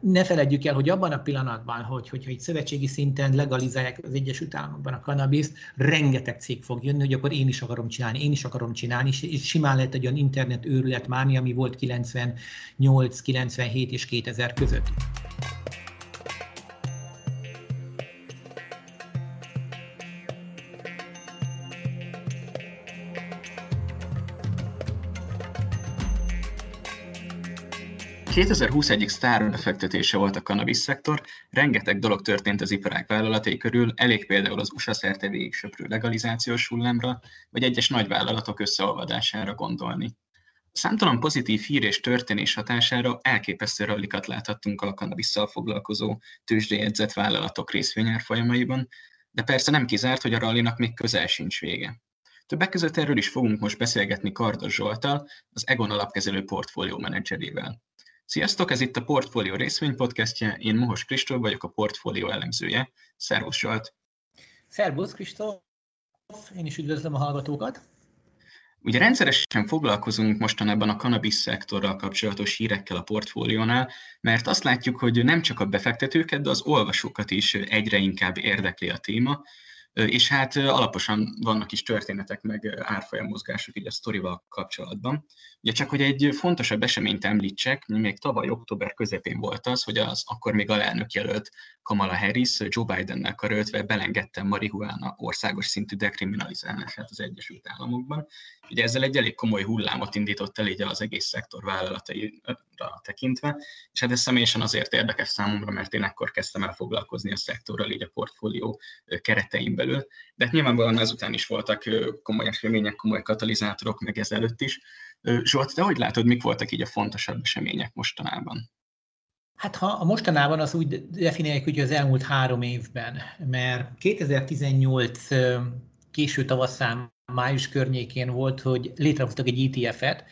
ne feledjük el, hogy abban a pillanatban, hogy, hogyha egy szövetségi szinten legalizálják az Egyesült Államokban a kannabiszt, rengeteg cég fog jönni, hogy akkor én is akarom csinálni, én is akarom csinálni, és simán lehet egy olyan internet őrület máni, ami volt 98, 97 és 2000 között. 2020 egyik sztár befektetése volt a cannabis szektor, rengeteg dolog történt az iparág vállalatai körül, elég például az USA szerte végig legalizációs hullámra, vagy egyes nagyvállalatok összeolvadására gondolni. A számtalan pozitív hír és történés hatására elképesztő rallikat láthattunk a kannabisszal foglalkozó tőzsdéjegyzett vállalatok részvényárfolyamaiban, de persze nem kizárt, hogy a rallinak még közel sincs vége. Többek között erről is fogunk most beszélgetni Kardos Zsoltal, az Egon alapkezelő portfólió menedzserével. Sziasztok, ez itt a Portfolio részvény podcastje, én Mohos Kristóf vagyok a portfólió elemzője. Szervusz Zsolt! Szervusz Kristóf! Én is üdvözlöm a hallgatókat! Ugye rendszeresen foglalkozunk mostanában a cannabis szektorral kapcsolatos hírekkel a portfóliónál, mert azt látjuk, hogy nem csak a befektetőket, de az olvasókat is egyre inkább érdekli a téma, és hát alaposan vannak is történetek, meg árfolyam mozgások így a sztorival kapcsolatban. Ugye csak, hogy egy fontosabb eseményt említsek, még tavaly október közepén volt az, hogy az akkor még alelnök jelölt Kamala Harris Joe Bidennel karöltve belengedte marihuána országos szintű dekriminalizálását az Egyesült Államokban. Ugye ezzel egy elég komoly hullámot indított el így az egész szektor vállalataira tekintve, és hát ez személyesen azért érdekes számomra, mert én ekkor kezdtem el foglalkozni a szektorral így a portfólió keretein belül, de hát nyilvánvalóan ezután is voltak komoly események, komoly katalizátorok, meg ezelőtt is. Zsolt, te hogy látod, mik voltak így a fontosabb események mostanában? Hát ha a mostanában az úgy definiáljuk, hogy az elmúlt három évben, mert 2018 késő tavaszán, május környékén volt, hogy létrehoztak egy ETF-et,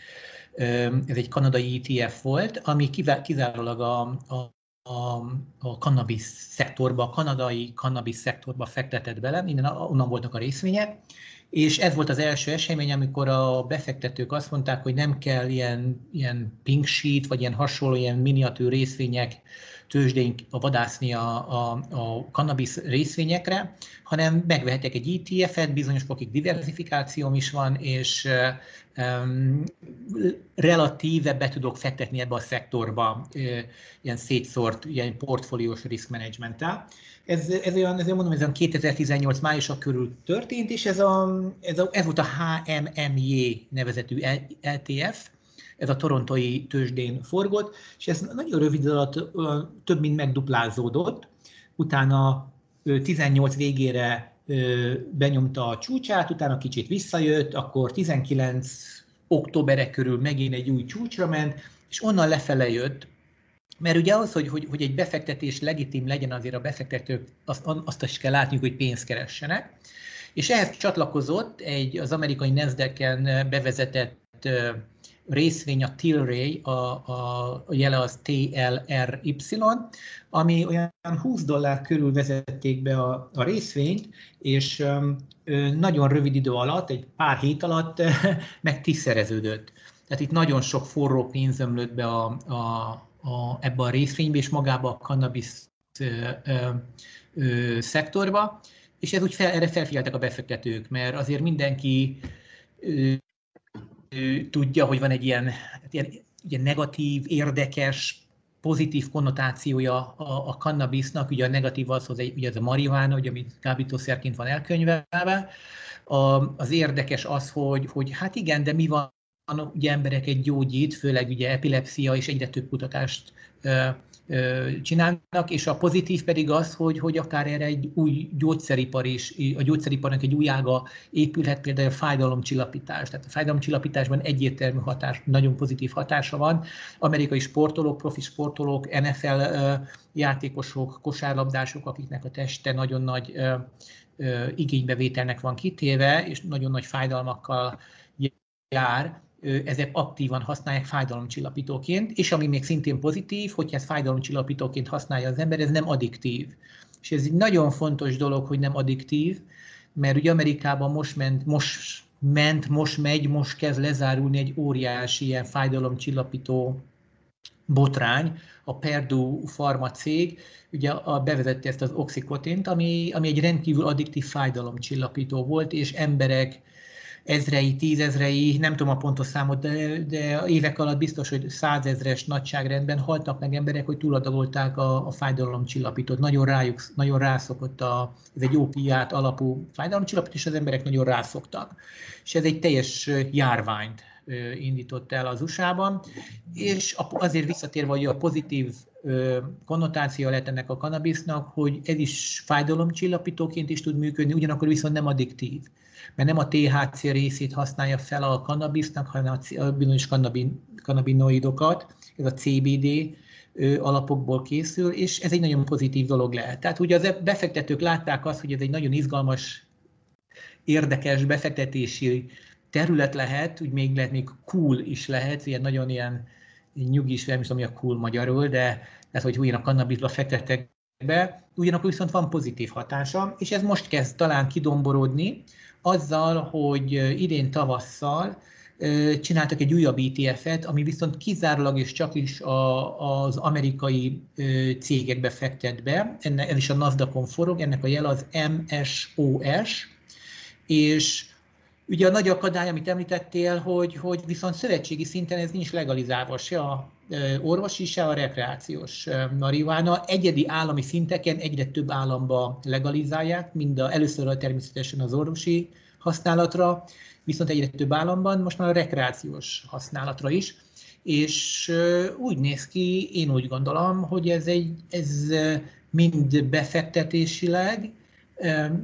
ez egy kanadai ETF volt, ami kizárólag a, a a, a cannabis szektorba, a kanadai cannabis szektorba fektetett bele, innen onnan voltak a részvények, és ez volt az első esemény, amikor a befektetők azt mondták, hogy nem kell ilyen, ilyen pink sheet, vagy ilyen hasonló ilyen miniatűr részvények tőzsdén vadászni a, a, a cannabis részvényekre, hanem megvehetek egy ETF-et, bizonyos fokig diversifikációm is van, és um, relatíve be tudok fektetni ebbe a szektorba ilyen szétszórt, ilyen portfóliós risk management-tel. Ez, ez olyan, ez mondom, ez olyan 2018 májusa körül történt, és ez, a, ez, a, ez volt a HMMJ nevezetű LTF, ez a torontói tőzsdén forgott, és ez nagyon rövid alatt több mint megduplázódott. Utána 18 végére benyomta a csúcsát, utána kicsit visszajött, akkor 19 októberek körül megint egy új csúcsra ment, és onnan lefele jött, mert ugye az, hogy, hogy, hogy egy befektetés legitim legyen, azért a befektetők azt, azt is kell látniuk, hogy pénzt keressenek. És ehhez csatlakozott egy az amerikai Nasdaq-en bevezetett részvény a Tilray, a, a, a jele az TLRY, ami olyan 20 dollár körül vezették be a, a részvényt, és um, nagyon rövid idő alatt, egy pár hét alatt meg tízszereződött. Tehát itt nagyon sok forró pénz ömlött be a, a, a, ebbe a részvénybe és magába a cannabis szektorba, és ez úgy fel, erre felfigyeltek a befektetők, mert azért mindenki ö, tudja, hogy van egy ilyen, hát ilyen, ilyen negatív, érdekes, pozitív konnotációja a, a cannabisnak, ugye a negatív az, hogy ugye ez a marihuána, ugye, ami kábítószerként van elkönyvelve. A, az érdekes az, hogy, hogy hát igen, de mi van, ugye egy gyógyít, főleg ugye epilepszia, és egyre több kutatást csinálnak, és a pozitív pedig az, hogy, hogy akár erre egy új gyógyszeripar is, a gyógyszeriparnak egy új ága épülhet, például a fájdalomcsillapítás. Tehát a fájdalomcsillapításban egyértelmű hatás, nagyon pozitív hatása van. Amerikai sportolók, profi sportolók, NFL játékosok, kosárlabdások, akiknek a teste nagyon nagy igénybevételnek van kitéve, és nagyon nagy fájdalmakkal jár, ezek aktívan használják fájdalomcsillapítóként, és ami még szintén pozitív, hogyha ezt fájdalomcsillapítóként használja az ember, ez nem addiktív. És ez egy nagyon fontos dolog, hogy nem addiktív, mert ugye Amerikában most ment, most ment, most megy, most kezd lezárulni egy óriási ilyen fájdalomcsillapító botrány, a Perdue Pharma cég ugye a, bevezette ezt az oxikotint, ami, ami egy rendkívül addiktív fájdalomcsillapító volt, és emberek ezrei, tízezrei, nem tudom a pontos számot, de, de évek alatt biztos, hogy százezres nagyságrendben haltak meg emberek, hogy túladagolták a, a fájdalomcsillapítót. Nagyon rájuk, nagyon rászokott a, ez egy ópiát alapú fájdalomcsillapító, és az emberek nagyon rászoktak. És ez egy teljes járványt indított el az USA-ban, és azért visszatérve, hogy a pozitív konnotáció lett ennek a kanabisznak, hogy ez is fájdalomcsillapítóként is tud működni, ugyanakkor viszont nem addiktív mert nem a THC részét használja fel a kannabisznak, hanem a bizonyos kannabinoidokat, ez a CBD alapokból készül, és ez egy nagyon pozitív dolog lehet. Tehát ugye az befektetők látták azt, hogy ez egy nagyon izgalmas, érdekes befektetési terület lehet, úgy még lehet, még cool is lehet, ilyen nagyon ilyen nyugis, nem is tudom, mi a cool magyarul, de tehát, hogy ugyan a kannabisba fektettek be, ugyanakkor viszont van pozitív hatása, és ez most kezd talán kidomborodni, azzal, hogy idén tavasszal csináltak egy újabb ETF-et, ami viszont kizárólag és csak is a, az amerikai cégekbe fektet be, enne, ez is a Nasdaqon forog, ennek a jel az MSOS, és ugye a nagy akadály, amit említettél, hogy, hogy viszont szövetségi szinten ez nincs legalizálva, se a orvosi, se a rekreációs marihuána. Egyedi állami szinteken egyre több államba legalizálják, mind a, először természetesen az orvosi használatra, viszont egyre több államban most már a rekreációs használatra is. És úgy néz ki, én úgy gondolom, hogy ez, egy, ez mind befektetésileg,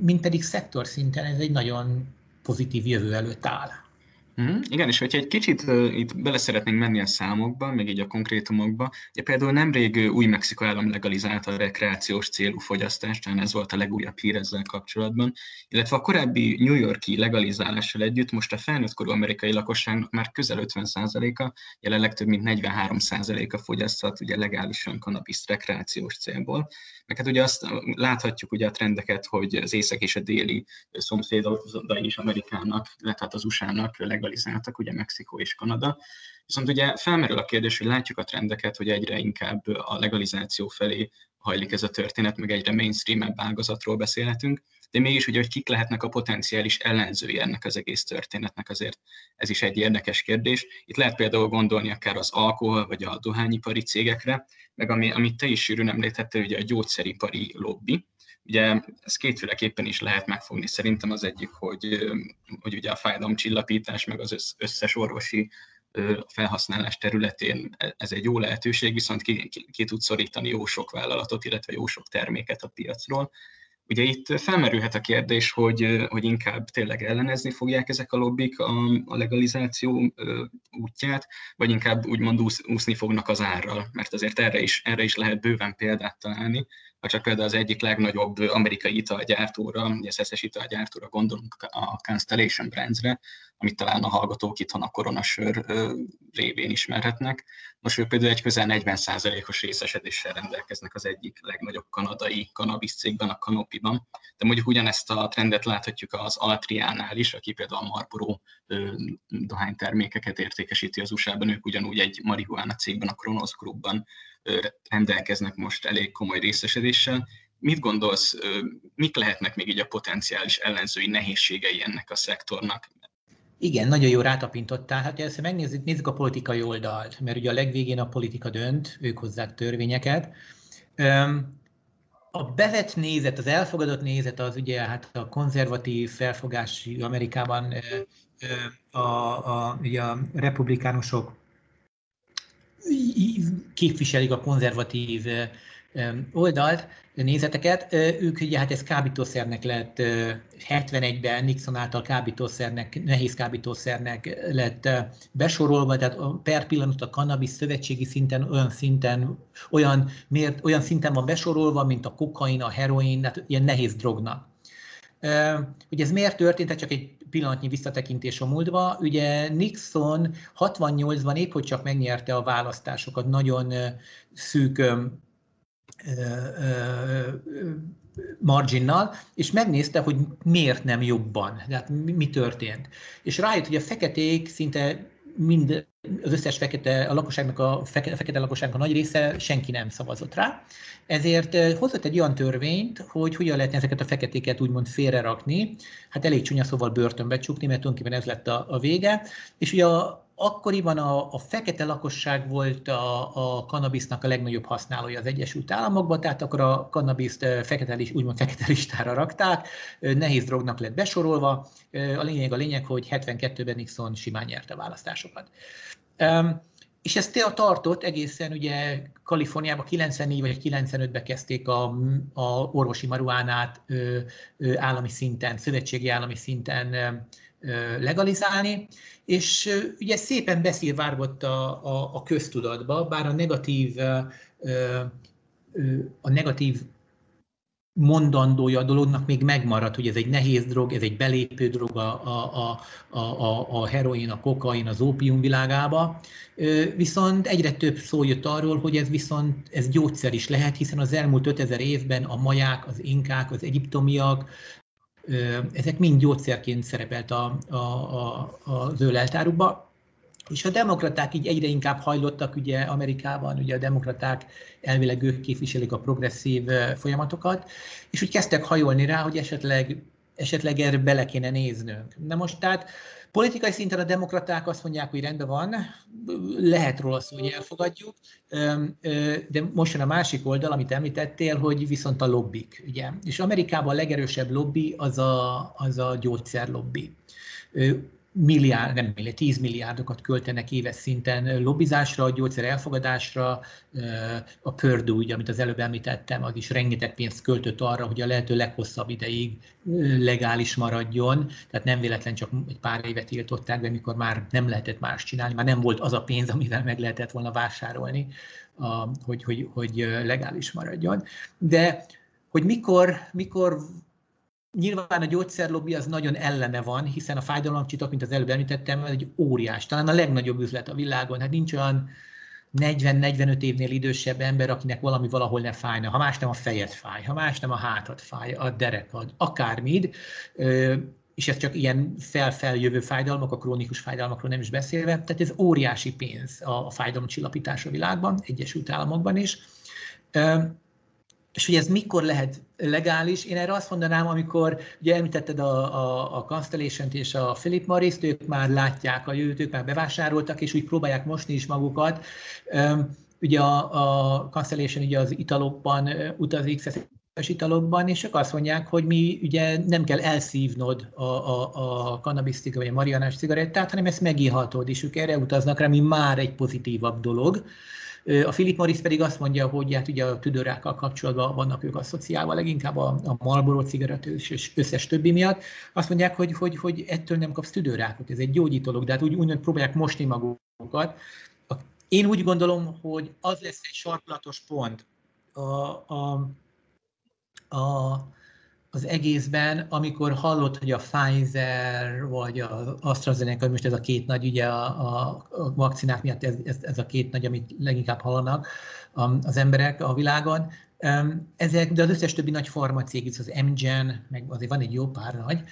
mind pedig szektor szinten ez egy nagyon pozitív jövő előtt áll. Mm, igen, és hogyha egy kicsit uh, itt bele szeretnénk menni a számokba, meg így a konkrétumokba, ugye például nemrég uh, új Mexikó állam legalizálta a rekreációs célú fogyasztást, tehát ez volt a legújabb hír ezzel kapcsolatban, illetve a korábbi New Yorki legalizálással együtt most a felnőtt amerikai lakosságnak már közel 50%-a, jelenleg több mint 43%-a fogyaszthat ugye legálisan kanabiszt rekreációs célból. Meg hát ugye azt láthatjuk ugye a trendeket, hogy az észak és a déli szomszédai is Amerikának, illetve hát az USA-nak legalizáltak, ugye Mexikó és Kanada. Viszont ugye felmerül a kérdés, hogy látjuk a trendeket, hogy egyre inkább a legalizáció felé hajlik ez a történet, meg egyre mainstream ágazatról beszélhetünk, de mégis ugye, hogy kik lehetnek a potenciális ellenzői ennek az egész történetnek, azért ez is egy érdekes kérdés. Itt lehet például gondolni akár az alkohol vagy a dohányipari cégekre, meg ami, amit te is sűrűn említettél, ugye a gyógyszeripari lobby, Ugye ezt kétféleképpen is lehet megfogni. Szerintem az egyik, hogy, hogy ugye a fájdalomcsillapítás, meg az összes orvosi felhasználás területén ez egy jó lehetőség, viszont ki, ki, ki tud szorítani jó sok vállalatot, illetve jó sok terméket a piacról. Ugye itt felmerülhet a kérdés, hogy, hogy inkább tényleg ellenezni fogják ezek a lobbik a, a legalizáció útját, vagy inkább úgymond úszni fognak az árral, mert azért erre is, erre is lehet bőven példát találni ha csak például az egyik legnagyobb amerikai italgyártóra, ugye szeszes italgyártóra gondolunk a Constellation Brandsre, amit talán a hallgatók itthon a koronasör révén ismerhetnek. Most ők például egy közel 40%-os részesedéssel rendelkeznek az egyik legnagyobb kanadai cannabis cégben, a Canopiban. De mondjuk ugyanezt a trendet láthatjuk az Altriánál is, aki például a Marlboro dohánytermékeket értékesíti az USA-ban, ők ugyanúgy egy marihuana cégben, a Kronos Groupban rendelkeznek most elég komoly részesedéssel. Mit gondolsz, mik lehetnek még így a potenciális ellenzői nehézségei ennek a szektornak? Igen, nagyon jó rátapintottál. Hát ezt megnézzük, nézzük a politikai oldalt, mert ugye a legvégén a politika dönt, ők hozzák törvényeket. A bevett nézet, az elfogadott nézet az ugye hát a konzervatív felfogású Amerikában a, a, ugye a republikánusok képviselik a konzervatív oldalt, nézeteket. Ők ugye hát ez kábítószernek lett 71-ben Nixon által kábítószernek, nehéz kábítószernek lett besorolva, tehát per pillanat a cannabis szövetségi szinten olyan szinten, olyan, miért, olyan szinten van besorolva, mint a kokain, a heroin, tehát ilyen nehéz drognak. Ugye ez miért történt? Csak egy pillanatnyi visszatekintés a múltba. Ugye Nixon 68-ban épp hogy csak megnyerte a választásokat nagyon szűk marginnal, és megnézte, hogy miért nem jobban, tehát mi történt. És rájött, hogy a feketék szinte mind az összes fekete, a lakosságnak a fekete, a fekete lakosságnak a nagy része senki nem szavazott rá. Ezért hozott egy olyan törvényt, hogy hogyan lehetne ezeket a feketéket úgymond félrerakni, hát elég csúnya szóval börtönbe csukni, mert tulajdonképpen ez lett a, a vége. És ugye a, akkoriban a, a fekete lakosság volt a, a kannabisznak a legnagyobb használója az Egyesült Államokban, tehát akkor a kannabiszt fekete, úgymond fekete listára rakták, nehéz drognak lett besorolva. A lényeg a lényeg, hogy 72-ben Nixon simán nyerte a választásokat. És ez tartott egészen ugye Kaliforniában 94 vagy 95-ben kezdték a, a orvosi maruánát ö, ö, állami szinten, szövetségi állami szinten legalizálni, és ugye szépen beszélvárgott a, a, a köztudatba, bár a negatív, a negatív mondandója a dolognak még megmaradt, hogy ez egy nehéz drog, ez egy belépő drog a, a, a, a, a heroin, a kokain, az ópium világába. Viszont egyre több szó jött arról, hogy ez viszont ez gyógyszer is lehet, hiszen az elmúlt 5000 évben a maják, az inkák, az egyiptomiak, ezek mind gyógyszerként szerepelt a, a, a, az öleltárukban. És a demokraták így egyre inkább hajlottak, ugye Amerikában, ugye a demokraták elvileg ők képviselik a progresszív folyamatokat, és úgy kezdtek hajolni rá, hogy esetleg, esetleg erre bele kéne néznünk. Na most tehát politikai szinten a demokraták azt mondják, hogy rendben van, lehet róla szó, hogy elfogadjuk, de most jön a másik oldal, amit említettél, hogy viszont a lobbik. Ugye? És Amerikában a legerősebb lobby az a, az a gyógyszerlobbi milliárd, nem milliárd, 10 milliárdokat költenek éves szinten lobbizásra, a gyógyszer elfogadásra, a Purdue, ugye, amit az előbb említettem, az is rengeteg pénzt költött arra, hogy a lehető leghosszabb ideig legális maradjon, tehát nem véletlen csak egy pár évet tiltották be, mikor már nem lehetett más csinálni, már nem volt az a pénz, amivel meg lehetett volna vásárolni, hogy, hogy, hogy legális maradjon. De hogy mikor, mikor Nyilván a gyógyszerlobbi az nagyon ellene van, hiszen a fájdalomcsitok, mint az előbb említettem, egy óriás, talán a legnagyobb üzlet a világon. Hát nincs olyan 40-45 évnél idősebb ember, akinek valami valahol ne fájna. Ha más nem a fejed fáj, ha más nem a hátad fáj, a derekad, akármid, és ez csak ilyen felfeljövő fájdalmak, a krónikus fájdalmakról nem is beszélve, tehát ez óriási pénz a fájdalomcsillapítás a világban, Egyesült Államokban is. És hogy ez mikor lehet legális? Én erre azt mondanám, amikor ugye említetted a, a, a constellation és a Philip morris ők már látják a jövőt, ők már bevásároltak, és úgy próbálják mosni is magukat. Ugye a, a Constellation ugye az italokban utazik, szeszes italokban, és ők azt mondják, hogy mi ugye nem kell elszívnod a, a, a cannabis vagy a marianás cigarettát, hanem ezt megírhatod, és ők erre utaznak rá, mi már egy pozitívabb dolog. A Philip Morris pedig azt mondja, hogy hát ugye a tüdőrákkal kapcsolatban vannak ők asszociálva, leginkább a, a Marlboro cigaret és összes többi miatt. Azt mondják, hogy, hogy, hogy ettől nem kapsz tüdőrákot, ez egy gyógyítolog, de hát úgy, úgy próbálják mosni magukat. Én úgy gondolom, hogy az lesz egy sarkalatos pont a, a, a, az egészben, amikor hallott, hogy a Pfizer vagy az AstraZeneca, most ez a két nagy, ugye a, a, vakcinák miatt ez, ez, ez a két nagy, amit leginkább hallanak az emberek a világon, ezek, de az összes többi nagy farmacég, az Amgen, meg azért van egy jó pár nagy,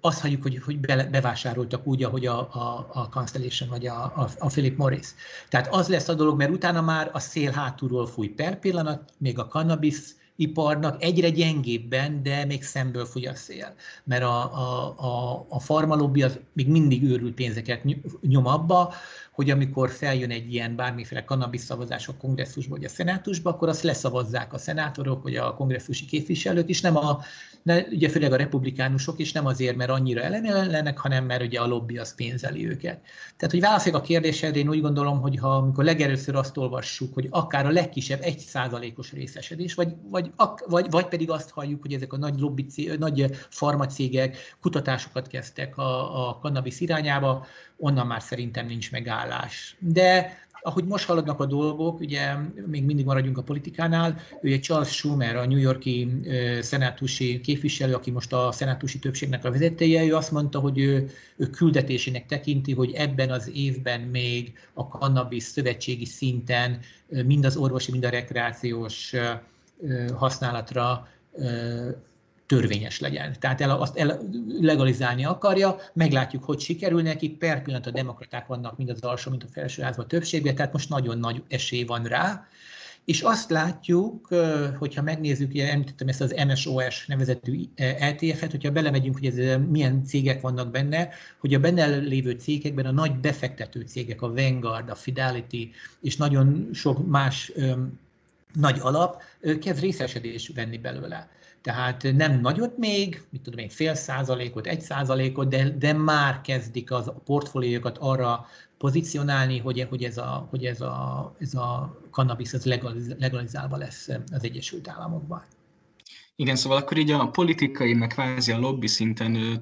azt halljuk, hogy, hogy bevásároltak úgy, ahogy a, a, a Constellation vagy a, a, a Philip Morris. Tehát az lesz a dolog, mert utána már a szél hátulról fúj per pillanat, még a cannabis iparnak egyre gyengébben, de még szemből fúj a szél. Mert a, a, a, a farmalobbi az még mindig őrült pénzeket nyom abba, hogy amikor feljön egy ilyen bármiféle kannabisz szavazás a kongresszusba vagy a szenátusba, akkor azt leszavazzák a szenátorok vagy a kongresszusi képviselők, és nem a, ne, ugye főleg a republikánusok is nem azért, mert annyira ellenek, hanem mert ugye a lobby az pénzeli őket. Tehát, hogy válaszoljak a kérdésedre, én úgy gondolom, hogy ha amikor legelőször azt olvassuk, hogy akár a legkisebb egy százalékos részesedés, vagy, vagy, vagy, vagy pedig azt halljuk, hogy ezek a nagy, lobby, nagy farmacégek kutatásokat kezdtek a, a cannabis irányába, onnan már szerintem nincs megállás. De ahogy most haladnak a dolgok, ugye még mindig maradjunk a politikánál, ő egy Charles Schumer, a New Yorki szenátusi képviselő, aki most a szenátusi többségnek a vezetője, ő azt mondta, hogy ő, ő küldetésének tekinti, hogy ebben az évben még a cannabis szövetségi szinten mind az orvosi, mind a rekreációs használatra törvényes legyen. Tehát el, azt el, legalizálni akarja, meglátjuk, hogy sikerül neki, per pillanat a demokraták vannak mind az alsó, mind a felsőházban többségben, tehát most nagyon nagy esély van rá, és azt látjuk, hogyha megnézzük, ugye említettem ezt az MSOS nevezetű ETF-et, hogyha belemegyünk, hogy ez milyen cégek vannak benne, hogy a benne lévő cégekben a nagy befektető cégek, a Vanguard, a Fidelity és nagyon sok más nagy alap kezd részesedés venni belőle. Tehát nem nagyot még, mit tudom én, fél százalékot, egy százalékot, de, de már kezdik az a portfóliókat arra pozícionálni, hogy, hogy, ez, a, hogy ez, a, ez a cannabis ez legaliz, legalizálva lesz az Egyesült Államokban. Igen, szóval akkor így a politikai, meg kvázi a lobby szinten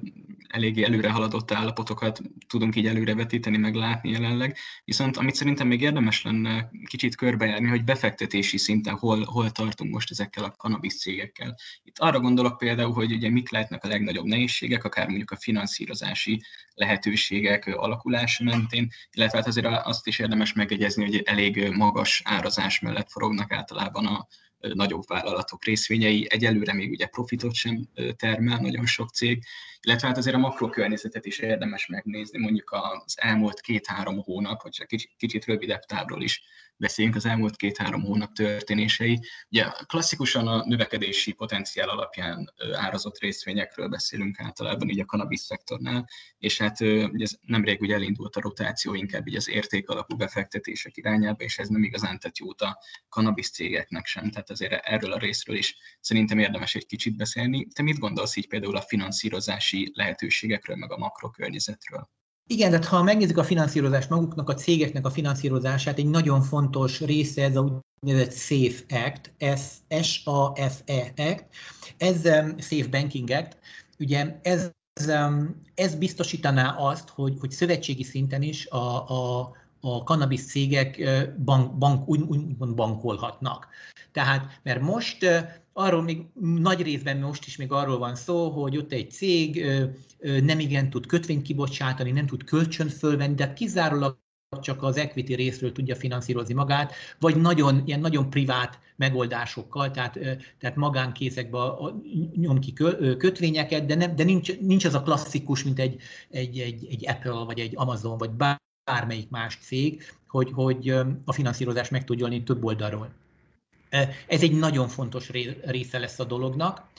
eléggé előre haladott állapotokat tudunk így előrevetíteni, meg látni jelenleg. Viszont amit szerintem még érdemes lenne kicsit körbejárni, hogy befektetési szinten hol, hol tartunk most ezekkel a cannabis cégekkel. Itt arra gondolok például, hogy ugye mik lehetnek a legnagyobb nehézségek, akár mondjuk a finanszírozási lehetőségek alakulása mentén, illetve hát azért azt is érdemes megjegyezni, hogy elég magas árazás mellett forognak általában a, nagyobb vállalatok részvényei, egyelőre még ugye profitot sem termel nagyon sok cég, illetve hát azért a makrokörnyezetet is érdemes megnézni, mondjuk az elmúlt két-három hónap, vagy csak kicsit, rövidebb távról is beszéljünk az elmúlt két-három hónap történései. Ugye klasszikusan a növekedési potenciál alapján árazott részvényekről beszélünk általában így a cannabis szektornál, és hát ugye ez nemrég ugye elindult a rotáció inkább így az értékalapú befektetések irányába, és ez nem igazán tett jót a cannabis cégeknek sem, tehát azért erről a részről is szerintem érdemes egy kicsit beszélni. Te mit gondolsz így például a finanszírozási lehetőségekről, meg a makrokörnyezetről? Igen, tehát ha megnézzük a finanszírozást maguknak, a cégeknek a finanszírozását, egy nagyon fontos része ez a úgynevezett SAFE Act, S-A-F-E Act, ez um, Safe Banking Act, ugye ez, um, ez biztosítaná azt, hogy, hogy szövetségi szinten is a, a, a cannabis cégek bank, bank, úgy, úgy bankolhatnak. Tehát, mert most arról még nagy részben most is még arról van szó, hogy ott egy cég nem igen tud kötvényt kibocsátani, nem tud kölcsön fölvenni, de kizárólag csak az equity részről tudja finanszírozni magát, vagy nagyon, ilyen nagyon privát megoldásokkal, tehát, tehát magánkézekbe nyom ki kötvényeket, de, nem, de nincs, nincs az a klasszikus, mint egy, egy, egy, egy Apple, vagy egy Amazon, vagy bármelyik más cég, hogy, hogy a finanszírozás meg tudja több oldalról. Ez egy nagyon fontos része lesz a dolognak,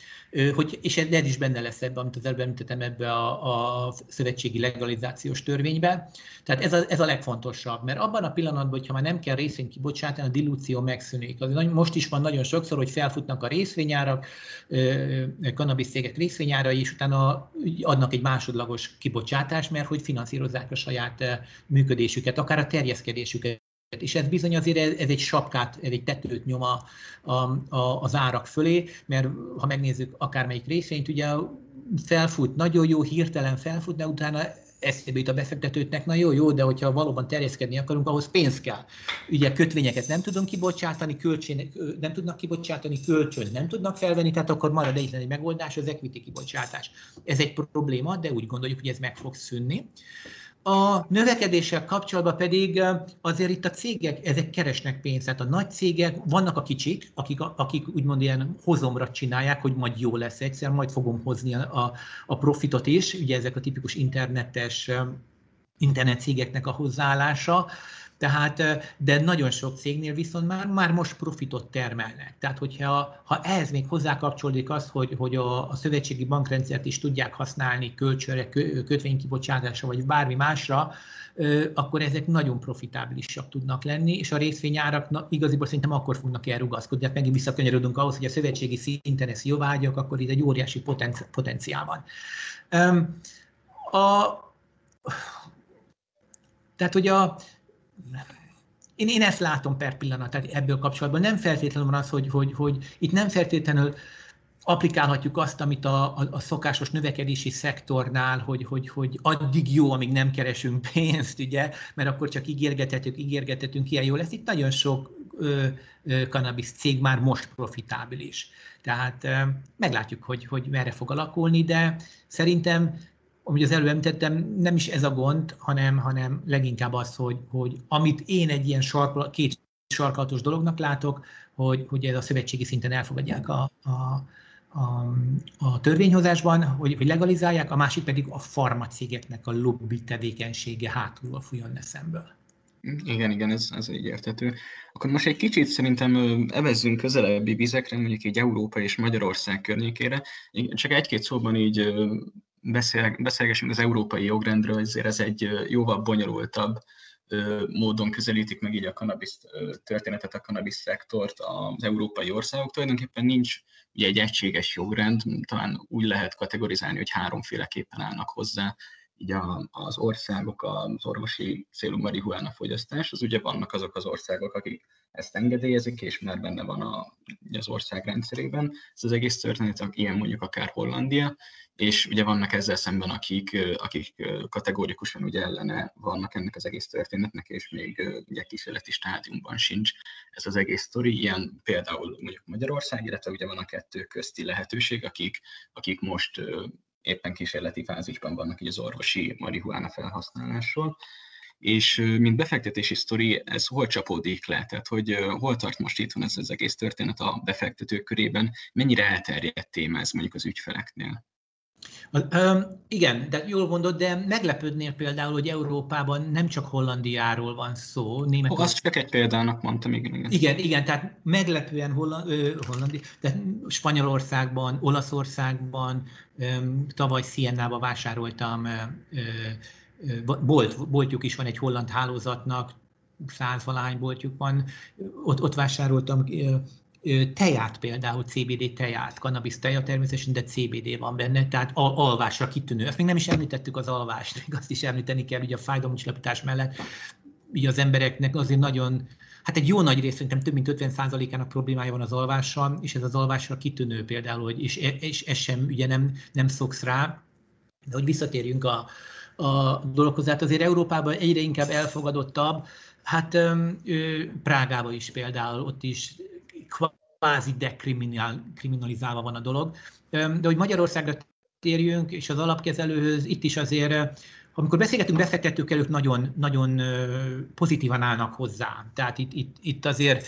hogy, és ez is benne lesz ebben, amit az előbb említettem, ebbe a, a szövetségi legalizációs törvénybe. Tehát ez a, ez a legfontosabb, mert abban a pillanatban, hogyha már nem kell részvényt kibocsátani, a dilúció megszűnik. Az, most is van nagyon sokszor, hogy felfutnak a részvényárak, cannabis cégek részvényárai, és utána adnak egy másodlagos kibocsátást, mert hogy finanszírozzák a saját működésüket, akár a terjeszkedésüket és ez bizony azért ez egy sapkát, ez egy tetőt nyom a, a, a, az árak fölé, mert ha megnézzük akármelyik részvényt, ugye felfut, nagyon jó, hirtelen felfut, de utána eszébe jut a befektetőknek, na jó, jó, de hogyha valóban terjeszkedni akarunk, ahhoz pénz kell. Ugye kötvényeket nem tudunk kibocsátani, kölcsön, nem tudnak kibocsátani, kölcsön nem tudnak felvenni, tehát akkor marad egyetlen egy megoldás, az equity kibocsátás. Ez egy probléma, de úgy gondoljuk, hogy ez meg fog szűnni. A növekedéssel kapcsolatban pedig azért itt a cégek, ezek keresnek pénzt. Tehát a nagy cégek, vannak a kicsik, akik, akik úgymond ilyen hozomra csinálják, hogy majd jó lesz egyszer, majd fogom hozni a, a profitot is. Ugye ezek a tipikus internetes internet cégeknek a hozzáállása. Tehát, de nagyon sok cégnél viszont már, már most profitot termelnek. Tehát, hogyha ha ehhez még hozzákapcsolódik az, hogy, hogy a, a szövetségi bankrendszert is tudják használni kölcsönre, kötvénykibocsátásra, vagy bármi másra, akkor ezek nagyon profitábilisak tudnak lenni, és a részvényárak na, igaziból szerintem akkor fognak elrugaszkodni. Hát megint visszakanyarodunk ahhoz, hogy a szövetségi szinten ezt jóvágyak, akkor itt egy óriási potenci- potenciál van. A, tehát, hogy a, én, én ezt látom per pillanat tehát ebből kapcsolatban. Nem feltétlenül van az, hogy, hogy, hogy itt nem feltétlenül applikálhatjuk azt, amit a, a, a szokásos növekedési szektornál, hogy, hogy, hogy addig jó, amíg nem keresünk pénzt, ugye, mert akkor csak ígérgethetünk, ígérgethetünk, ilyen jó lesz. Itt nagyon sok ö, ö, cannabis cég már most profitábilis. Tehát ö, meglátjuk, hogy, hogy merre fog alakulni, de szerintem amit az előbb említettem, nem is ez a gond, hanem, hanem leginkább az, hogy, hogy amit én egy ilyen sarkol, két sarkalatos dolognak látok, hogy, hogy ez a szövetségi szinten elfogadják a, a, a, a törvényhozásban, hogy, hogy legalizálják, a másik pedig a farmacégeknek a lobby tevékenysége hátulról fújjon szemből. Igen, igen, ez, ez így értető. Akkor most egy kicsit szerintem evezzünk közelebbi vizekre, mondjuk egy Európa és Magyarország környékére. Csak egy-két szóban így beszél, beszélgessünk az európai jogrendről, ezért ez egy jóval bonyolultabb módon közelítik meg így a cannabis történetet, a cannabis szektort az európai országok. Tulajdonképpen nincs ugye egy egységes jogrend, talán úgy lehet kategorizálni, hogy háromféleképpen állnak hozzá így a, az országok az orvosi célú marihuána fogyasztás, az ugye vannak azok az országok, akik ezt engedélyezik, és már benne van a, az ország rendszerében. Ez az egész történet, ilyen mondjuk akár Hollandia, és ugye vannak ezzel szemben, akik, akik kategórikusan ugye ellene vannak ennek az egész történetnek, és még ugye kísérleti stádiumban sincs ez az egész sztori. Ilyen például mondjuk Magyarország, illetve ugye van a kettő közti lehetőség, akik, akik most éppen kísérleti fázisban vannak így az orvosi marihuána felhasználásról. És mint befektetési sztori, ez hol csapódik le? Tehát, hogy hol tart most itt van ez az egész történet a befektetők körében? Mennyire elterjedt téma ez mondjuk az ügyfeleknél? Igen, de jól mondod, de meglepődnél például, hogy Európában nem csak Hollandiáról van szó. Németország... Oh, azt csak egy példának mondtam, igen. Igen, igen, igen tehát meglepően Holland, ö, Hollandi, de Spanyolországban, Olaszországban, ö, tavaly Siennába vásároltam, ö, ö, bolt, boltjuk is van egy holland hálózatnak, százvalány boltjuk van, ott, ott vásároltam teját például, CBD teját, cannabis teja természetesen, de CBD van benne, tehát alvásra kitűnő. Ezt még nem is említettük az alvást, még azt is említeni kell, ugye a fájdalomcsillapítás mellett, ugye az embereknek azért nagyon, hát egy jó nagy rész, szerintem több mint 50%-ának problémája van az alvással, és ez az alvásra kitűnő például, hogy, és, és ez sem, ugye nem, nem szoksz rá, de hogy visszatérjünk a, a dologhoz, hát azért Európában egyre inkább elfogadottabb, hát Prágában is például, ott is kvázi dekriminalizálva van a dolog. De hogy Magyarországra térjünk, és az alapkezelőhöz, itt is azért, amikor beszélgetünk befektetőkkel, ők nagyon, nagyon pozitívan állnak hozzá. Tehát itt, itt, itt azért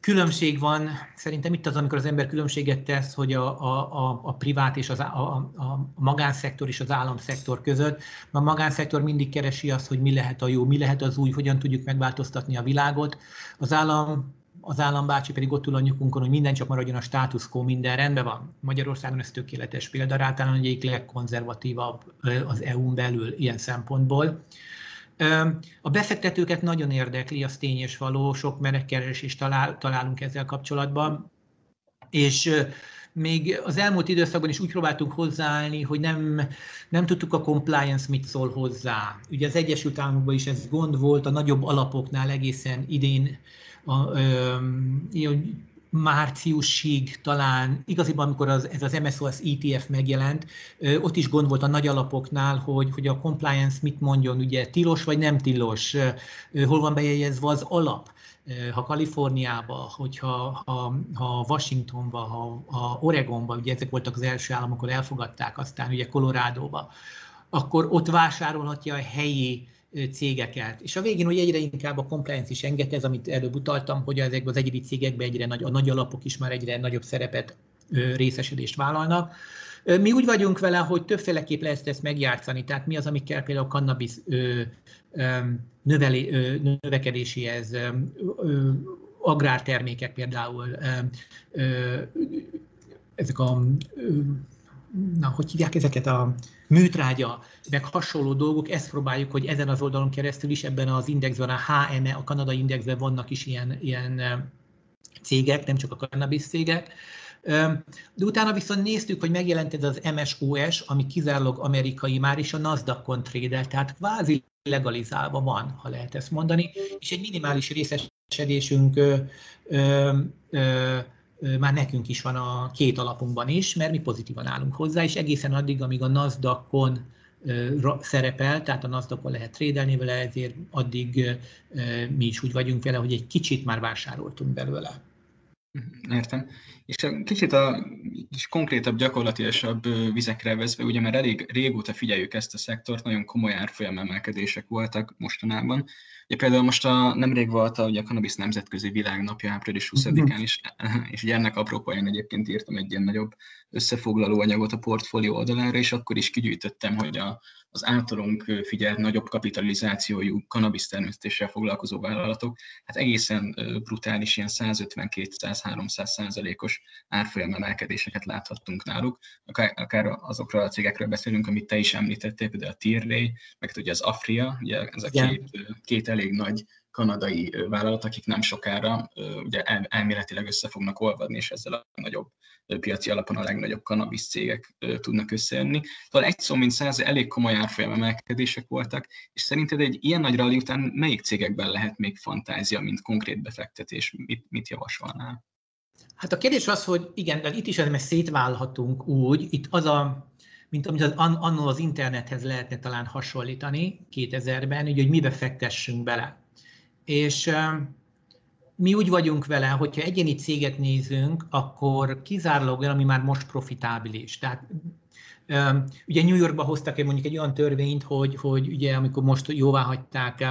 különbség van, szerintem itt az, amikor az ember különbséget tesz, hogy a, a, a privát és az, a, a magánszektor és az államszektor között. A magánszektor mindig keresi azt, hogy mi lehet a jó, mi lehet az új, hogyan tudjuk megváltoztatni a világot. Az állam az állambácsi pedig ott ül a nyukunkon, hogy minden csak maradjon a status quo, minden rendben van. Magyarországon ez tökéletes példa, általán egyik legkonzervatívabb az EU-n belül ilyen szempontból. A befektetőket nagyon érdekli, az tény és való, sok menekkeresést talál, találunk ezzel kapcsolatban, és még az elmúlt időszakban is úgy próbáltunk hozzáállni, hogy nem, nem tudtuk a compliance mit szól hozzá. Ugye az Egyesült Államokban is ez gond volt, a nagyobb alapoknál egészen idén a, ö, márciusig talán, igaziban amikor az, ez az MSOS ETF megjelent, ott is gond volt a nagy alapoknál, hogy, hogy a compliance mit mondjon, ugye tilos vagy nem tilos, hol van bejegyezve az alap? Ha Kaliforniába, hogyha ha, ha Washingtonba, ha, ha Oregonba, ugye ezek voltak az első államok, ahol elfogadták, aztán ugye Colorado-ba, akkor ott vásárolhatja a helyi cégeket. És a végén hogy egyre inkább a compliance is enged, ez, amit előbb utaltam, hogy ezekben az egyedi cégekben egyre nagy, a nagy alapok is már egyre nagyobb szerepet, részesedést vállalnak. Mi úgy vagyunk vele, hogy többféleképp lehet ezt megjátszani, tehát mi az, ami kell például a cannabis növeli, növekedéséhez, agrártermékek például, ezek a na, hogy hívják ezeket a műtrágya, meg hasonló dolgok, ezt próbáljuk, hogy ezen az oldalon keresztül is ebben az indexben, a HME, a kanadai indexben vannak is ilyen, ilyen cégek, nem csak a cannabis cégek, de utána viszont néztük, hogy megjelent ez az MSOS, ami kizárólag amerikai már is a Nasdaq-on trédel, tehát kvázi legalizálva van, ha lehet ezt mondani, és egy minimális részesedésünk ö, ö, ö, már nekünk is van a két alapunkban is, mert mi pozitívan állunk hozzá, és egészen addig, amíg a Nasdaq-on szerepel, tehát a Nasdaq-on lehet trédelni vele, ezért addig mi is úgy vagyunk vele, hogy egy kicsit már vásároltunk belőle. Értem. És kicsit a kis konkrétabb, gyakorlatilasabb vizekre vezve, ugye már elég régóta figyeljük ezt a szektort, nagyon komoly árfolyam emelkedések voltak mostanában. Ugye például most a, nemrég volt a, ugye a Cannabis Nemzetközi Világnapja április 20-án is, és ugye ennek apropóján egyébként írtam egy ilyen nagyobb összefoglaló anyagot a portfólió oldalára, és akkor is kigyűjtöttem, hogy a, az általunk figyelt nagyobb kapitalizációjú cannabis termesztéssel foglalkozó vállalatok, hát egészen brutális, ilyen 152-300 százalékos árfolyam emelkedéseket láthattunk náluk. Akár, azokról a cégekről beszélünk, amit te is említettél, például a Tirray, meg ugye az Afria, ugye ez a két, két elég nagy kanadai vállalat, akik nem sokára ugye elméletileg össze fognak olvadni, és ezzel a nagyobb piaci alapon a legnagyobb cannabis cégek tudnak összejönni. Szóval egy szó, mint száz, elég komoly árfolyam emelkedések voltak, és szerinted egy ilyen nagy rally után melyik cégekben lehet még fantázia, mint konkrét befektetés? Mit, mit javasolnál? Hát a kérdés az, hogy igen, de itt is azért szétválhatunk úgy, itt az a, mint amit az, annól az internethez lehetne talán hasonlítani 2000-ben, hogy, hogy mibe fektessünk bele. És mi úgy vagyunk vele, hogyha egyéni céget nézünk, akkor kizárólag olyan, ami már most profitábilis. Tehát ugye New Yorkba hoztak egy mondjuk egy olyan törvényt, hogy, hogy ugye amikor most jóvá hagyták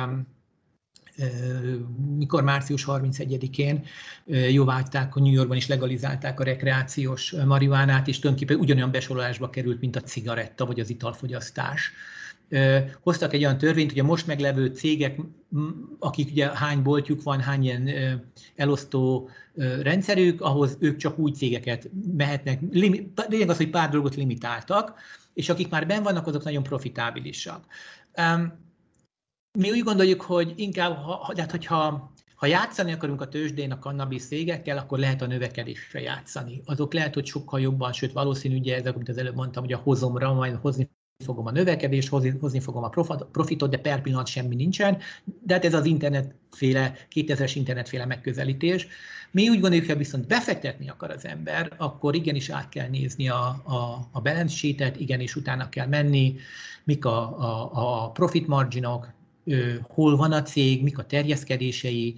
mikor március 31-én jóváhagyták, hogy New Yorkban is legalizálták a rekreációs marihuánát, és tulajdonképpen ugyanolyan besorolásba került, mint a cigaretta vagy az italfogyasztás hoztak egy olyan törvényt, hogy a most meglevő cégek, akik ugye hány boltjuk van, hány ilyen elosztó rendszerük, ahhoz ők csak új cégeket mehetnek, lényeg az, hogy pár dolgot limitáltak, és akik már ben vannak, azok nagyon profitábilisak. Mi úgy gondoljuk, hogy inkább, ha, hát hogyha ha játszani akarunk a tőzsdén a cannabis cégekkel, akkor lehet a növekedésre játszani. Azok lehet, hogy sokkal jobban, sőt valószínű, ugye ezek, amit az előbb mondtam, hogy a hozomra majd hozni fogom a növekedést, hozni, hozni fogom a profitot, de per pillanat semmi nincsen. De hát ez az internetféle, 2000-es internetféle megközelítés. Mi úgy gondoljuk, hogy viszont befektetni akar az ember, akkor igenis át kell nézni a, a, a balance sheet-et, igenis utána kell menni, mik a, a, a profit marginok, hol van a cég, mik a terjeszkedései,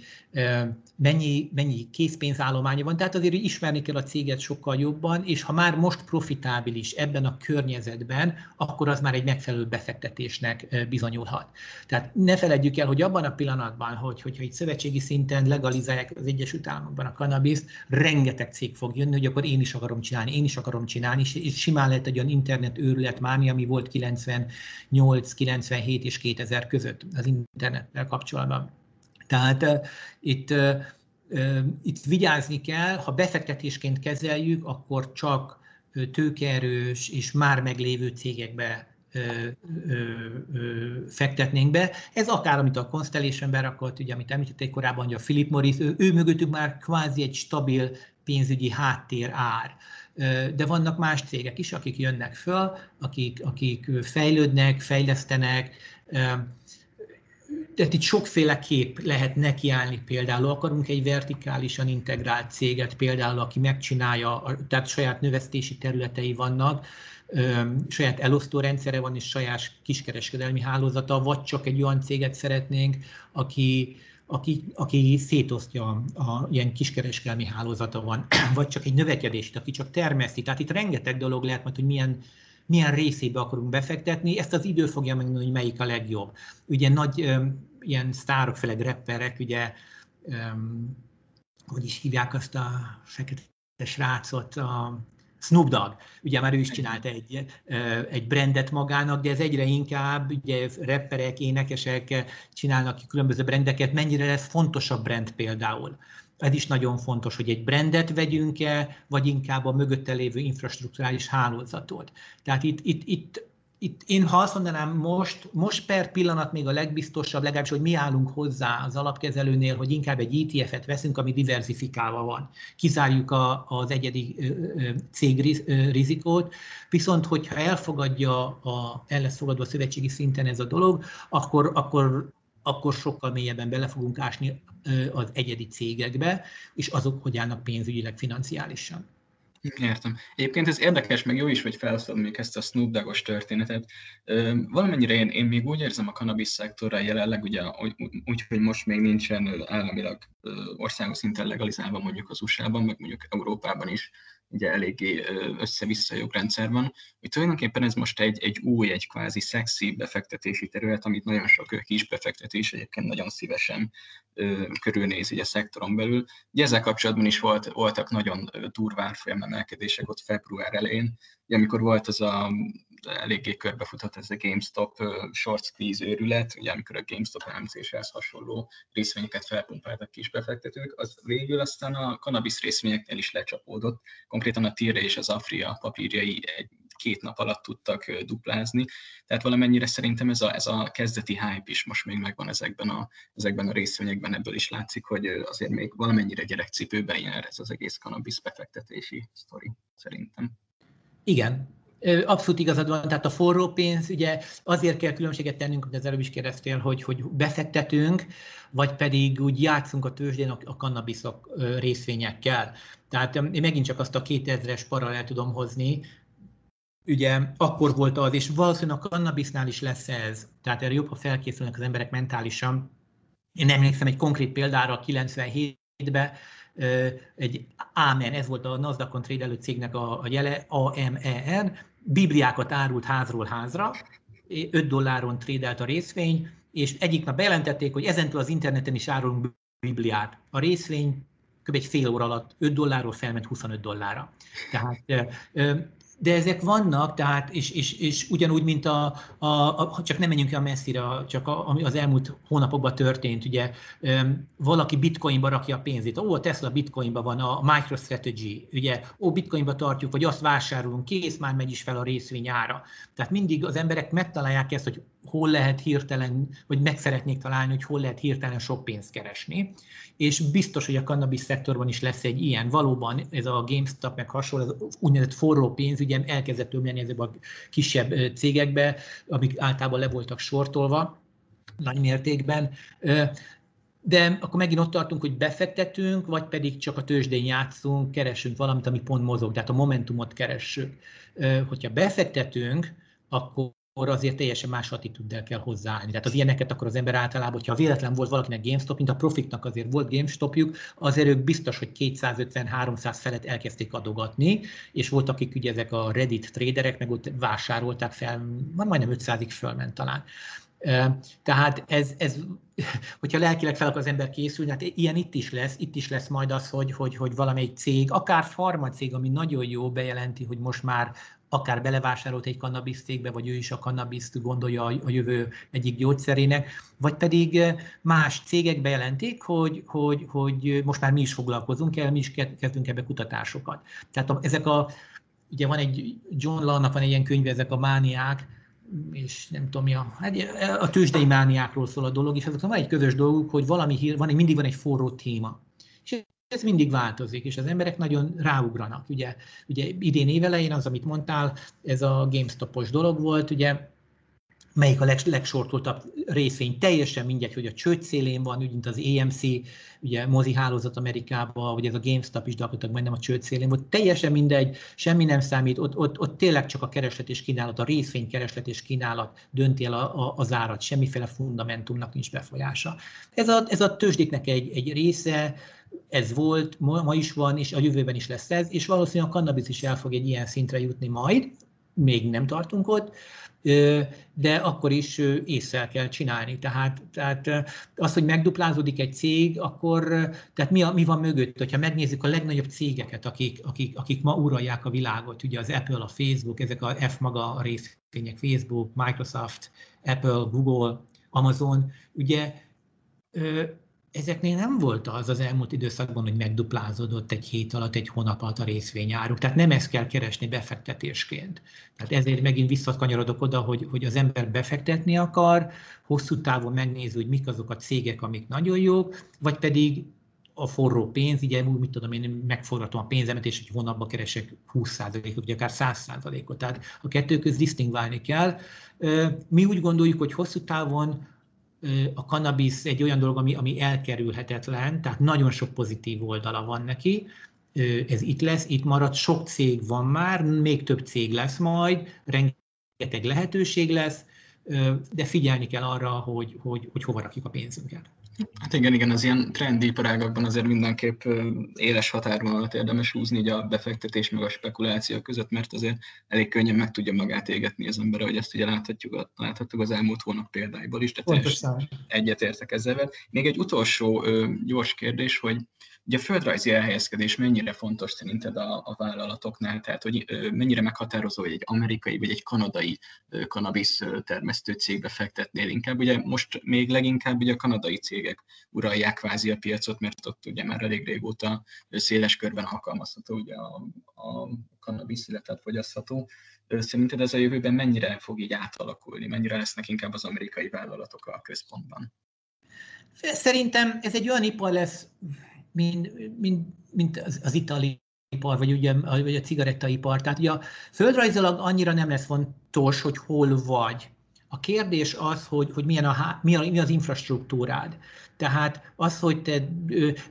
mennyi, mennyi készpénzállománya van. Tehát azért ismerni kell a céget sokkal jobban, és ha már most profitábilis ebben a környezetben, akkor az már egy megfelelő befektetésnek bizonyulhat. Tehát ne feledjük el, hogy abban a pillanatban, hogy, hogyha egy szövetségi szinten legalizálják az Egyesült Államokban a kanabiszt, rengeteg cég fog jönni, hogy akkor én is akarom csinálni, én is akarom csinálni, és simán lehet egy olyan internet őrület máni, ami volt 98, 97 és 2000 között az internettel kapcsolatban. Tehát uh, itt, uh, itt vigyázni kell, ha befektetésként kezeljük, akkor csak tőkeerős és már meglévő cégekbe fektetnénk be. Ez akár, amit a Constellation berakott, ugye, amit említették korábban, hogy a Philip Morris, ő, ő mögöttük már kvázi egy stabil pénzügyi háttér ár. De vannak más cégek is, akik jönnek föl, akik, akik fejlődnek, fejlesztenek, tehát itt sokféle kép lehet nekiállni például. Akarunk egy vertikálisan integrált céget például, aki megcsinálja, tehát saját növesztési területei vannak, saját elosztó rendszere van, és saját kiskereskedelmi hálózata, vagy csak egy olyan céget szeretnénk, aki, aki, aki szétosztja a ilyen kiskereskedelmi hálózata van, vagy csak egy növekedést, aki csak termeszti. Tehát itt rengeteg dolog lehet, mert hogy milyen milyen részébe akarunk befektetni, ezt az idő fogja megmondani, hogy melyik a legjobb. Ugye nagy ilyen sztárok, főleg rapperek, ugye, hogy is hívják azt a fekete srácot, a Snoop Dogg, ugye már ő is csinált egy, egy brandet magának, de ez egyre inkább, ugye rapperek, énekesek csinálnak különböző brandeket, mennyire lesz fontosabb brand például ez is nagyon fontos, hogy egy brandet vegyünk-e, vagy inkább a mögötte lévő infrastruktúrális hálózatot. Tehát itt, itt, itt, itt én ha azt mondanám most, most per pillanat még a legbiztosabb, legalábbis, hogy mi állunk hozzá az alapkezelőnél, hogy inkább egy ETF-et veszünk, ami diversifikálva van. Kizárjuk a, az egyedi cég rizikót, viszont hogyha elfogadja, a, el lesz fogadva a szövetségi szinten ez a dolog, akkor, akkor akkor sokkal mélyebben bele fogunk ásni az egyedi cégekbe, és azok hogy állnak pénzügyileg, financiálisan. Értem. Egyébként ez érdekes, meg jó is, hogy felhoztad még ezt a Snoop Dogg-os történetet. Valamennyire én, én még úgy érzem a cannabis szektorra jelenleg, ugye úgy, hogy most még nincsen államilag országos szinten legalizálva mondjuk az USA-ban, meg mondjuk Európában is, ugye eléggé össze-vissza jogrendszer van, hogy tulajdonképpen ez most egy, egy új, egy kvázi szexi befektetési terület, amit nagyon sok kis befektetés egyébként nagyon szívesen ö, körülnéz így a szektoron belül. Ugye ezzel kapcsolatban is volt, voltak nagyon durvá folyamemelkedések ott február elején, ugye amikor volt az a eléggé körbefutott ez a GameStop short squeeze őrület, ugye amikor a GameStop elemzéshez hasonló részvényeket felpumpáltak kis befektetők, az végül aztán a cannabis részvényeknél is lecsapódott. Konkrétan a TIRE és az Afria papírjai egy két nap alatt tudtak duplázni. Tehát valamennyire szerintem ez a, ez a kezdeti hype is most még megvan ezekben a, ezekben a részvényekben, ebből is látszik, hogy azért még valamennyire gyerekcipőben jár ez az egész cannabis befektetési sztori, szerintem. Igen, Abszolút igazad van, tehát a forró pénz, ugye azért kell különbséget tennünk, amit az előbb is kérdeztél, hogy, hogy befektetünk, vagy pedig úgy játszunk a tőzsdén a, a kannabiszok részvényekkel. Tehát én megint csak azt a 2000-es paralel tudom hozni, ugye akkor volt az, és valószínűleg a kannabisznál is lesz ez, tehát erre jobb, ha felkészülnek az emberek mentálisan. Én emlékszem egy konkrét példára 97-ben, egy Amen, ez volt a Nasdaqon trédelő cégnek a, a jele, AMEN, bibliákat árult házról házra, 5 dolláron trédelt a részvény, és egyik nap bejelentették, hogy ezentől az interneten is árulunk bibliát. A részvény kb. egy fél óra alatt 5 dollárról felment 25 dollárra. Tehát de ezek vannak, tehát, és, és, és ugyanúgy, mint a, a, a, csak nem menjünk el messzire, csak a, ami az elmúlt hónapokban történt, ugye valaki bitcoinba rakja a pénzét, ó, a Tesla bitcoinba van, a MicroStrategy, ugye, ó, bitcoinba tartjuk, vagy azt vásárolunk, kész, már megy is fel a részvény ára. Tehát mindig az emberek megtalálják ezt, hogy hol lehet hirtelen, vagy meg szeretnék találni, hogy hol lehet hirtelen sok pénzt keresni. És biztos, hogy a cannabis szektorban is lesz egy ilyen. Valóban ez a GameStop meg hasonló, az úgynevezett forró pénz, ugye elkezdett tömleni ezekbe a kisebb cégekbe, amik általában le voltak sortolva nagy mértékben. De akkor megint ott tartunk, hogy befektetünk, vagy pedig csak a tőzsdén játszunk, keresünk valamit, ami pont mozog, tehát a momentumot keressük. Hogyha befektetünk, akkor akkor azért teljesen más attitűddel kell hozzáállni. Tehát az ilyeneket akkor az ember általában, hogyha véletlen volt valakinek GameStop, mint a Profitnak azért volt GameStopjuk, azért ők biztos, hogy 250-300 felett elkezdték adogatni, és voltak, akik ugye ezek a Reddit traderek, meg ott vásárolták fel, majdnem 500-ig fölment talán. Tehát ez, ez, hogyha lelkileg fel akar az ember készülni, hát ilyen itt is lesz, itt is lesz majd az, hogy, hogy, hogy valamelyik cég, akár farmacég, ami nagyon jó bejelenti, hogy most már akár belevásárolt egy kannabis cégbe, vagy ő is a kannabiszt gondolja a jövő egyik gyógyszerének, vagy pedig eh, más cégek bejelentik, hogy, hogy, hogy most már mi is foglalkozunk el, mi is kezdünk ebbe kutatásokat. Tehát a, ezek a, ugye van egy, John Lannak van egy ilyen könyve, ezek a mániák, és nem tudom mi a, hát a tőzsdei mániákról szól a dolog, és azoknak van egy közös dolguk, hogy valami hír, van, mindig van egy forró téma. És ez mindig változik, és az emberek nagyon ráugranak. Ugye, ugye idén évelején az, amit mondtál, ez a GameStop-os dolog volt, ugye melyik a legsortoltabb részvény. Teljesen mindegy, hogy a csőd szélén van, úgy, mint az AMC, ugye mozi hálózat Amerikában, vagy ez a GameStop is gyakorlatilag majdnem a csőd szélén volt. Teljesen mindegy, semmi nem számít, ott, ott, ott tényleg csak a kereslet és kínálat, a részvény kereslet és kínálat dönti el a, a, az árat, semmiféle fundamentumnak nincs befolyása. Ez a, ez a tőzsdéknek egy, egy része, ez volt, ma, is van, és a jövőben is lesz ez, és valószínűleg a cannabis is el fog egy ilyen szintre jutni majd, még nem tartunk ott, de akkor is észre kell csinálni. Tehát, tehát az, hogy megduplázódik egy cég, akkor tehát mi, a, mi van mögött? Hogyha megnézzük a legnagyobb cégeket, akik, akik, akik ma uralják a világot, ugye az Apple, a Facebook, ezek a F maga a részvények, Facebook, Microsoft, Apple, Google, Amazon, ugye ezeknél nem volt az az elmúlt időszakban, hogy megduplázódott egy hét alatt, egy hónap alatt a részvényáruk. Tehát nem ezt kell keresni befektetésként. Tehát ezért megint visszakanyarodok oda, hogy, hogy az ember befektetni akar, hosszú távon megnézi, hogy mik azok a cégek, amik nagyon jók, vagy pedig a forró pénz, ugye úgy, mit tudom, én megforgatom a pénzemet, és egy hónapban keresek 20%-ot, vagy akár 100%-ot. Tehát a kettő köz disztingválni kell. Mi úgy gondoljuk, hogy hosszú távon a cannabis egy olyan dolog, ami, ami elkerülhetetlen, tehát nagyon sok pozitív oldala van neki, ez itt lesz, itt marad, sok cég van már, még több cég lesz majd, rengeteg lehetőség lesz, de figyelni kell arra, hogy, hogy, hogy hova rakjuk a pénzünket. Hát igen, igen, az ilyen trendi iparágakban azért mindenképp éles határvonalat érdemes húzni így a befektetés meg a spekuláció között, mert azért elég könnyen meg tudja magát égetni az ember, hogy ezt ugye láthatjuk, láthatjuk az elmúlt hónap példáiból is, de egyetértek ezzel. Még egy utolsó gyors kérdés, hogy Ugye a földrajzi elhelyezkedés mennyire fontos szerinted a, a vállalatoknál, tehát hogy mennyire meghatározó, hogy egy amerikai vagy egy kanadai kanabisz termesztő cégbe fektetnél inkább. Ugye most még leginkább ugye a kanadai cégek uralják kvázi a piacot, mert ott ugye már elég régóta széles körben alkalmazható ugye a, a kanabisz, illetve fogyasztható. Szerinted ez a jövőben mennyire fog így átalakulni, mennyire lesznek inkább az amerikai vállalatok a központban? Szerintem ez egy olyan ipar lesz, mint, mint, mint az, az itali ipar, vagy, ugye, vagy a cigarettaipar. Tehát ugye a földrajzilag annyira nem lesz fontos, hogy hol vagy. A kérdés az, hogy, hogy milyen a, mi, a, mi az infrastruktúrád. Tehát az, hogy te,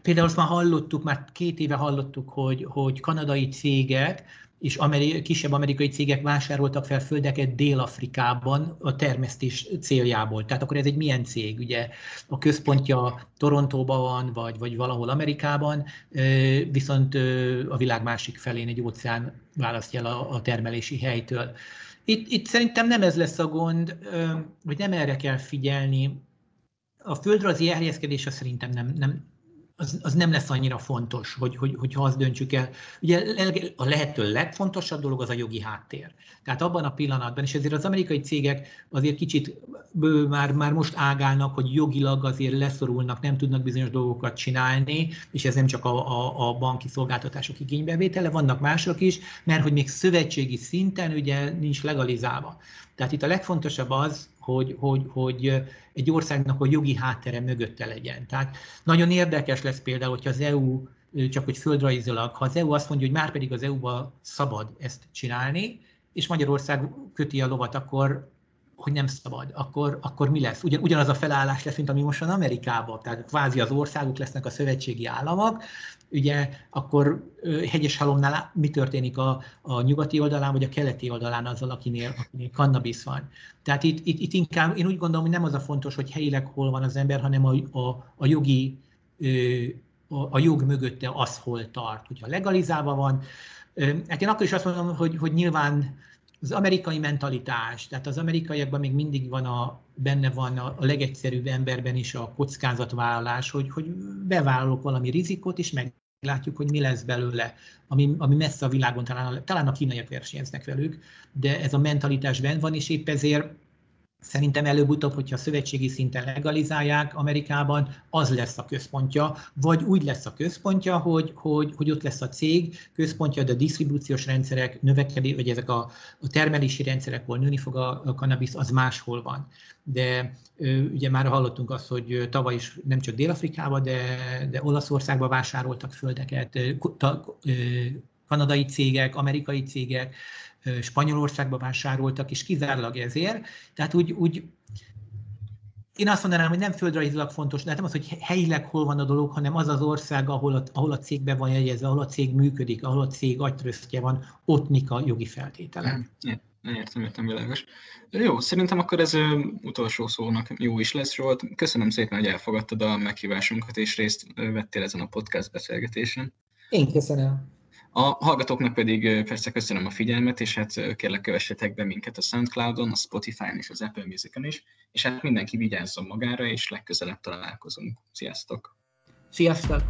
például azt már hallottuk, már két éve hallottuk, hogy, hogy kanadai cégek és ameri- kisebb amerikai cégek vásároltak fel földeket Dél-Afrikában a termesztés céljából. Tehát akkor ez egy milyen cég? Ugye a központja Torontóban van, vagy, vagy valahol Amerikában, viszont a világ másik felén egy óceán választja el a, a termelési helytől. Itt, itt szerintem nem ez lesz a gond, vagy nem erre kell figyelni. A földrajzi elhelyezkedése szerintem nem, nem, az, az nem lesz annyira fontos, hogy, hogy, hogyha azt döntsük el. Ugye a lehető legfontosabb dolog az a jogi háttér. Tehát abban a pillanatban, és ezért az amerikai cégek azért kicsit már, már most ágálnak, hogy jogilag azért leszorulnak, nem tudnak bizonyos dolgokat csinálni, és ez nem csak a, a, a banki szolgáltatások igénybevétele, vannak mások is, mert hogy még szövetségi szinten ugye nincs legalizálva. Tehát itt a legfontosabb az, hogy, hogy, hogy egy országnak a jogi háttere mögötte legyen. Tehát nagyon érdekes lesz például, hogyha az EU csak hogy földrajzilag, ha az EU azt mondja, hogy már pedig az EU-ba szabad ezt csinálni, és Magyarország köti a lovat, akkor hogy nem szabad, akkor, akkor mi lesz? Ugyan, ugyanaz a felállás lesz, mint ami most Amerikában. Tehát kvázi az országok lesznek a szövetségi államok, ugye akkor hegyes halomnál mi történik a, a nyugati oldalán, vagy a keleti oldalán azzal, akinél, akinél kannabisz van. Tehát itt, itt, itt inkább én úgy gondolom, hogy nem az a fontos, hogy helyileg hol van az ember, hanem a, a, a jogi, a, a jog mögötte az hol tart. Hogyha legalizálva van, hát én akkor is azt mondom, hogy, hogy nyilván az amerikai mentalitás, tehát az amerikaiakban még mindig van a, benne van a, a legegyszerűbb emberben is a kockázatvállalás, hogy, hogy bevállalok valami rizikot, és meglátjuk, hogy mi lesz belőle, ami, ami messze a világon, talán, talán a kínaiak versenyeznek velük, de ez a mentalitás benne van, és épp ezért Szerintem előbb-utóbb, hogyha szövetségi szinten legalizálják Amerikában, az lesz a központja, vagy úgy lesz a központja, hogy, hogy, hogy ott lesz a cég központja, de a disztribúciós rendszerek, növekedés, vagy ezek a, a termelési rendszerek, ahol nőni fog a, a cannabis, az máshol van. De ugye már hallottunk azt, hogy tavaly is nem csak Dél-Afrikában, de, de Olaszországban vásároltak földeket, kanadai cégek, amerikai cégek, Spanyolországba vásároltak, és kizárólag ezért. Tehát úgy, úgy én azt mondanám, hogy nem földrajzilag fontos, de nem az, hogy helyileg hol van a dolog, hanem az az ország, ahol a, ahol a cégben van jegyezve, ahol a cég működik, ahol a cég agytröztje van, ott mik a jogi feltételek. Nem értem, értem, világos. Jó, szerintem akkor ez utolsó szónak jó is lesz, Zsolt. Köszönöm szépen, hogy elfogadtad a meghívásunkat, és részt vettél ezen a podcast beszélgetésen. Én köszönöm. A hallgatóknak pedig persze köszönöm a figyelmet, és hát kérlek kövessetek be minket a Soundcloudon, a Spotify-n és az Apple Music-on is, és hát mindenki vigyázzon magára, és legközelebb találkozunk. Sziasztok! Sziasztok!